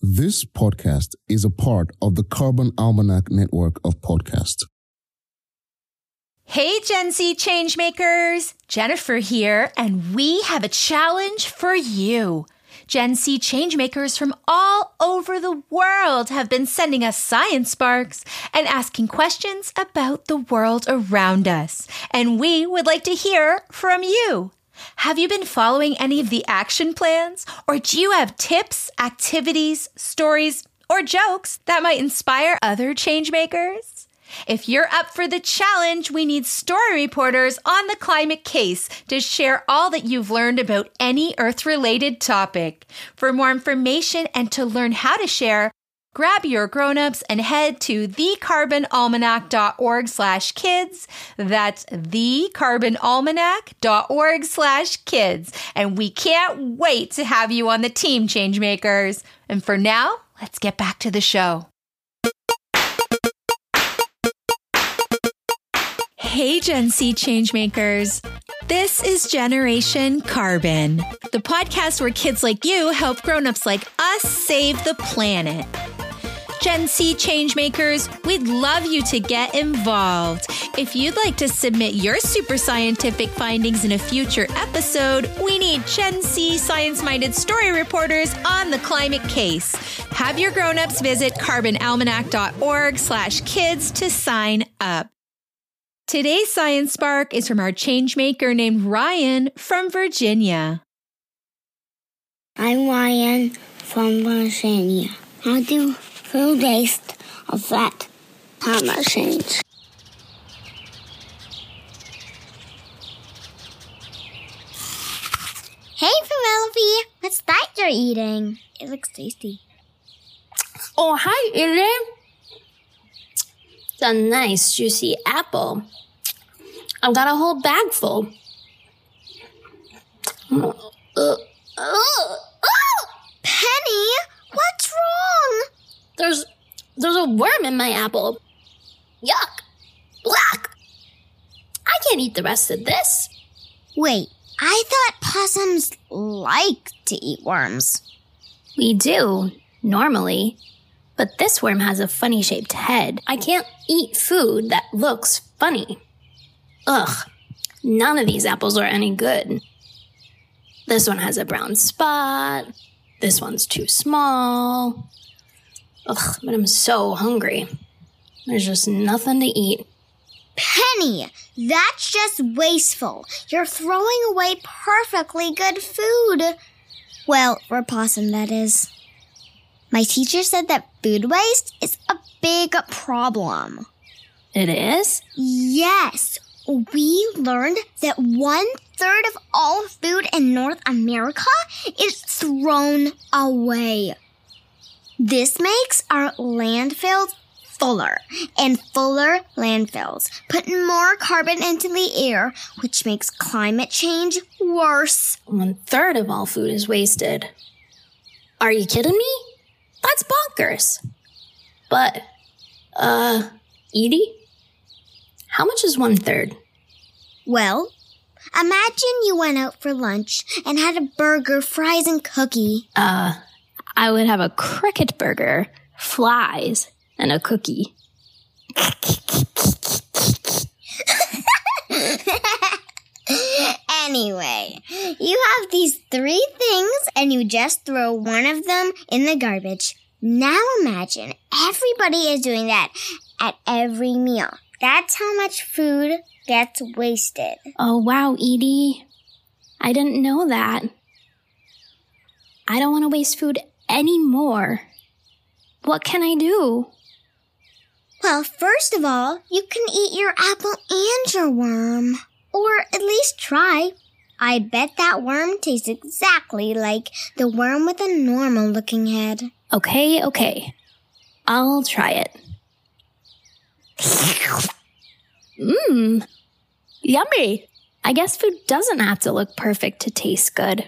This podcast is a part of the Carbon Almanac network of podcasts. Hey, Gen C changemakers! Jennifer here, and we have a challenge for you. Gen C changemakers from all over the world have been sending us science sparks and asking questions about the world around us. And we would like to hear from you. Have you been following any of the action plans? Or do you have tips, activities, stories, or jokes that might inspire other changemakers? If you're up for the challenge, we need story reporters on the climate case to share all that you've learned about any Earth related topic. For more information and to learn how to share, grab your grown-ups and head to thecarbonalmanac.org slash kids. That's thecarbonalmanac.org slash kids. And we can't wait to have you on the team, Changemakers. And for now, let's get back to the show. Hey, Gen C Changemakers. This is Generation Carbon, the podcast where kids like you help grown-ups like us save the planet. Gen C Changemakers, we'd love you to get involved. If you'd like to submit your super scientific findings in a future episode, we need Gen C science minded story reporters on the climate case. Have your grown-ups visit carbonalmanac.org slash kids to sign up. Today's Science Spark is from our changemaker named Ryan from Virginia. I'm Ryan from Virginia. How do food waste affect climate change? Hey, Penelope! What's that you're eating? It looks tasty. Oh, hi, Elaine. It's a nice, juicy apple. I've got a whole bag full. Uh, uh, uh, Penny, what's wrong? there's there's a worm in my apple. Yuck! Black! I can't eat the rest of this. Wait, I thought possums like to eat worms. We do, normally. But this worm has a funny shaped head. I can't eat food that looks funny. Ugh, none of these apples are any good. This one has a brown spot. This one's too small. Ugh, but I'm so hungry. There's just nothing to eat. Penny, that's just wasteful. You're throwing away perfectly good food. Well, for possum, that is. My teacher said that food waste is a big problem. It is? Yes, we learned that one third of all food in North America is thrown away. This makes our landfills fuller, and fuller landfills put more carbon into the air, which makes climate change worse. One third of all food is wasted. Are you kidding me? That's bonkers. But, uh, Edie? How much is one third? Well, imagine you went out for lunch and had a burger, fries, and cookie. Uh, I would have a cricket burger, flies, and a cookie. Anyway, you have these three things and you just throw one of them in the garbage. Now imagine everybody is doing that at every meal. That's how much food gets wasted. Oh, wow, Edie. I didn't know that. I don't want to waste food anymore. What can I do? Well, first of all, you can eat your apple and your worm. Or at least try. I bet that worm tastes exactly like the worm with a normal looking head. Okay, okay. I'll try it. Mmm. Yummy. I guess food doesn't have to look perfect to taste good.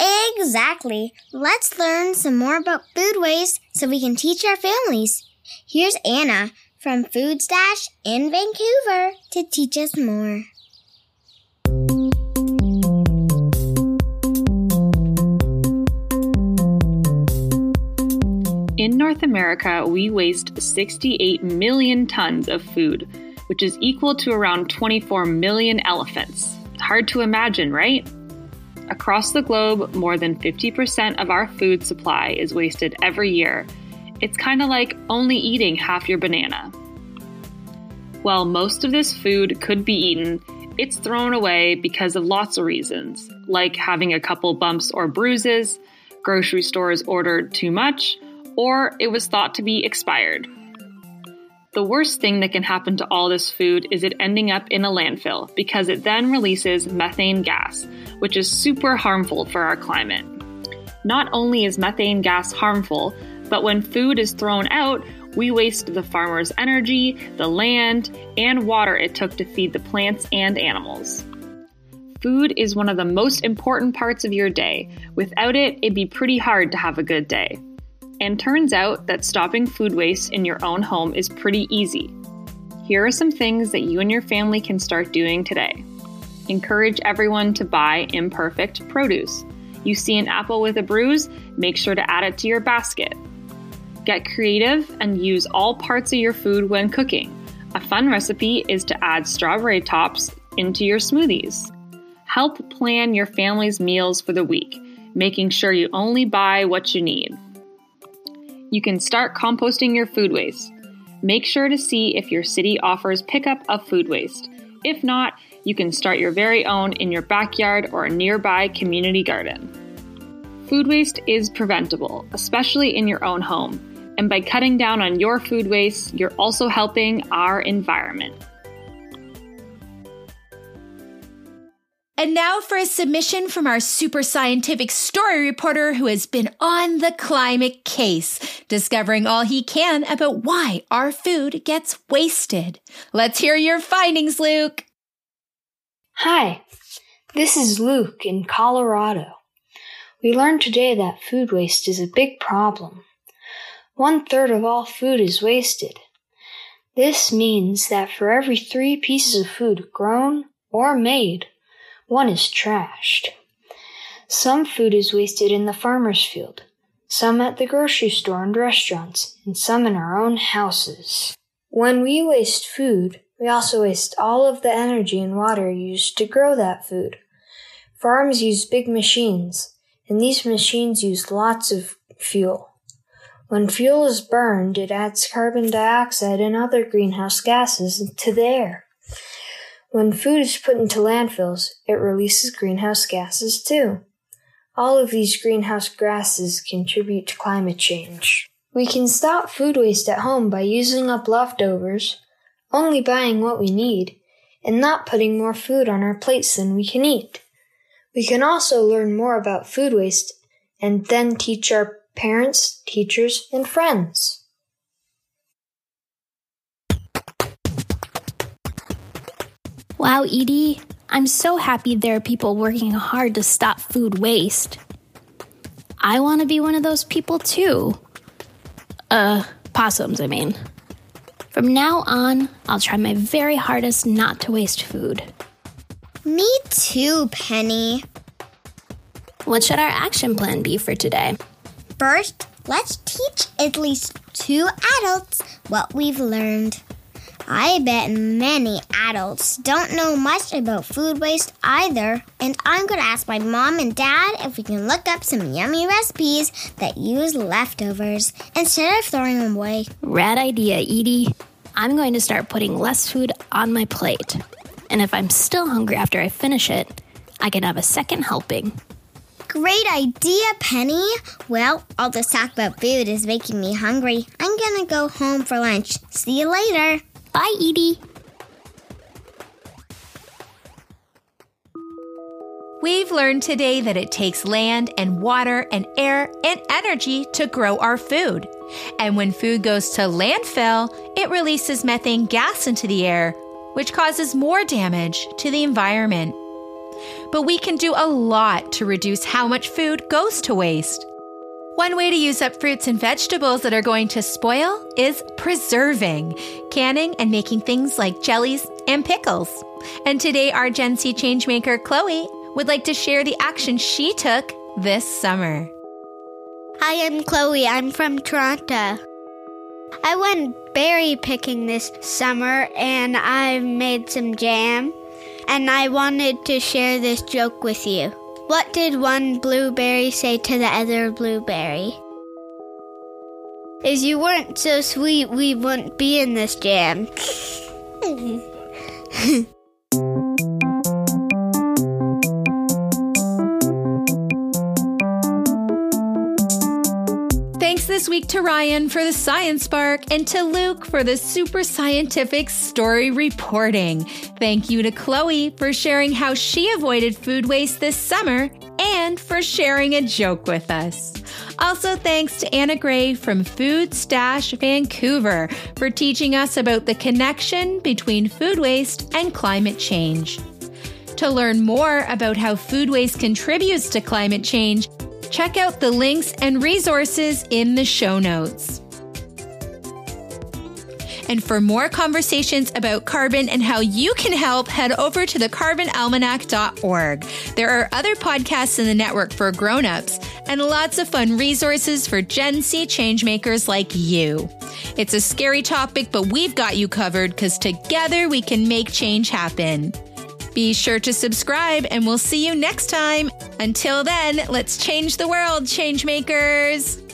Exactly. Let's learn some more about food waste so we can teach our families. Here's Anna from Food Stash in Vancouver to teach us more. In North America, we waste 68 million tons of food, which is equal to around 24 million elephants. Hard to imagine, right? Across the globe, more than 50% of our food supply is wasted every year. It's kind of like only eating half your banana. While most of this food could be eaten, it's thrown away because of lots of reasons, like having a couple bumps or bruises, grocery stores ordered too much, or it was thought to be expired. The worst thing that can happen to all this food is it ending up in a landfill because it then releases methane gas, which is super harmful for our climate. Not only is methane gas harmful, but when food is thrown out, we waste the farmer's energy, the land, and water it took to feed the plants and animals. Food is one of the most important parts of your day. Without it, it'd be pretty hard to have a good day. And turns out that stopping food waste in your own home is pretty easy. Here are some things that you and your family can start doing today. Encourage everyone to buy imperfect produce. You see an apple with a bruise, make sure to add it to your basket. Get creative and use all parts of your food when cooking. A fun recipe is to add strawberry tops into your smoothies. Help plan your family's meals for the week, making sure you only buy what you need. You can start composting your food waste. Make sure to see if your city offers pickup of food waste. If not, you can start your very own in your backyard or a nearby community garden. Food waste is preventable, especially in your own home. And by cutting down on your food waste, you're also helping our environment. And now for a submission from our super scientific story reporter who has been on the climate case, discovering all he can about why our food gets wasted. Let's hear your findings, Luke. Hi, this is Luke in Colorado. We learned today that food waste is a big problem. One third of all food is wasted. This means that for every three pieces of food grown or made, one is trashed. Some food is wasted in the farmer's field, some at the grocery store and restaurants, and some in our own houses. When we waste food, we also waste all of the energy and water used to grow that food. Farms use big machines, and these machines use lots of fuel. When fuel is burned, it adds carbon dioxide and other greenhouse gases to the air. When food is put into landfills, it releases greenhouse gases too. All of these greenhouse gases contribute to climate change. We can stop food waste at home by using up leftovers, only buying what we need, and not putting more food on our plates than we can eat. We can also learn more about food waste and then teach our parents, teachers, and friends. Wow, Edie, I'm so happy there are people working hard to stop food waste. I want to be one of those people too. Uh, possums, I mean. From now on, I'll try my very hardest not to waste food. Me too, Penny. What should our action plan be for today? First, let's teach at least two adults what we've learned. I bet many adults don't know much about food waste either, and I'm going to ask my mom and dad if we can look up some yummy recipes that use leftovers instead of throwing them away. Rad idea, Edie. I'm going to start putting less food on my plate. And if I'm still hungry after I finish it, I can have a second helping. Great idea, Penny. Well, all this talk about food is making me hungry. I'm gonna go home for lunch. See you later. Bye, Edie. We've learned today that it takes land and water and air and energy to grow our food. And when food goes to landfill, it releases methane gas into the air, which causes more damage to the environment. But we can do a lot to reduce how much food goes to waste. One way to use up fruits and vegetables that are going to spoil is preserving, canning, and making things like jellies and pickles. And today, our Gen C changemaker, Chloe, would like to share the action she took this summer. Hi, I'm Chloe. I'm from Toronto. I went berry picking this summer and I made some jam. And I wanted to share this joke with you. What did one blueberry say to the other blueberry? If you weren't so sweet, we wouldn't be in this jam. this week to Ryan for the Science Spark and to Luke for the super scientific story reporting. Thank you to Chloe for sharing how she avoided food waste this summer and for sharing a joke with us. Also, thanks to Anna Gray from Food Stash Vancouver for teaching us about the connection between food waste and climate change. To learn more about how food waste contributes to climate change, check out the links and resources in the show notes. And for more conversations about carbon and how you can help, head over to thecarbonalmanac.org. There are other podcasts in the network for grown-ups and lots of fun resources for Gen C changemakers like you. It's a scary topic, but we've got you covered because together we can make change happen. Be sure to subscribe and we'll see you next time. Until then, let's change the world, changemakers.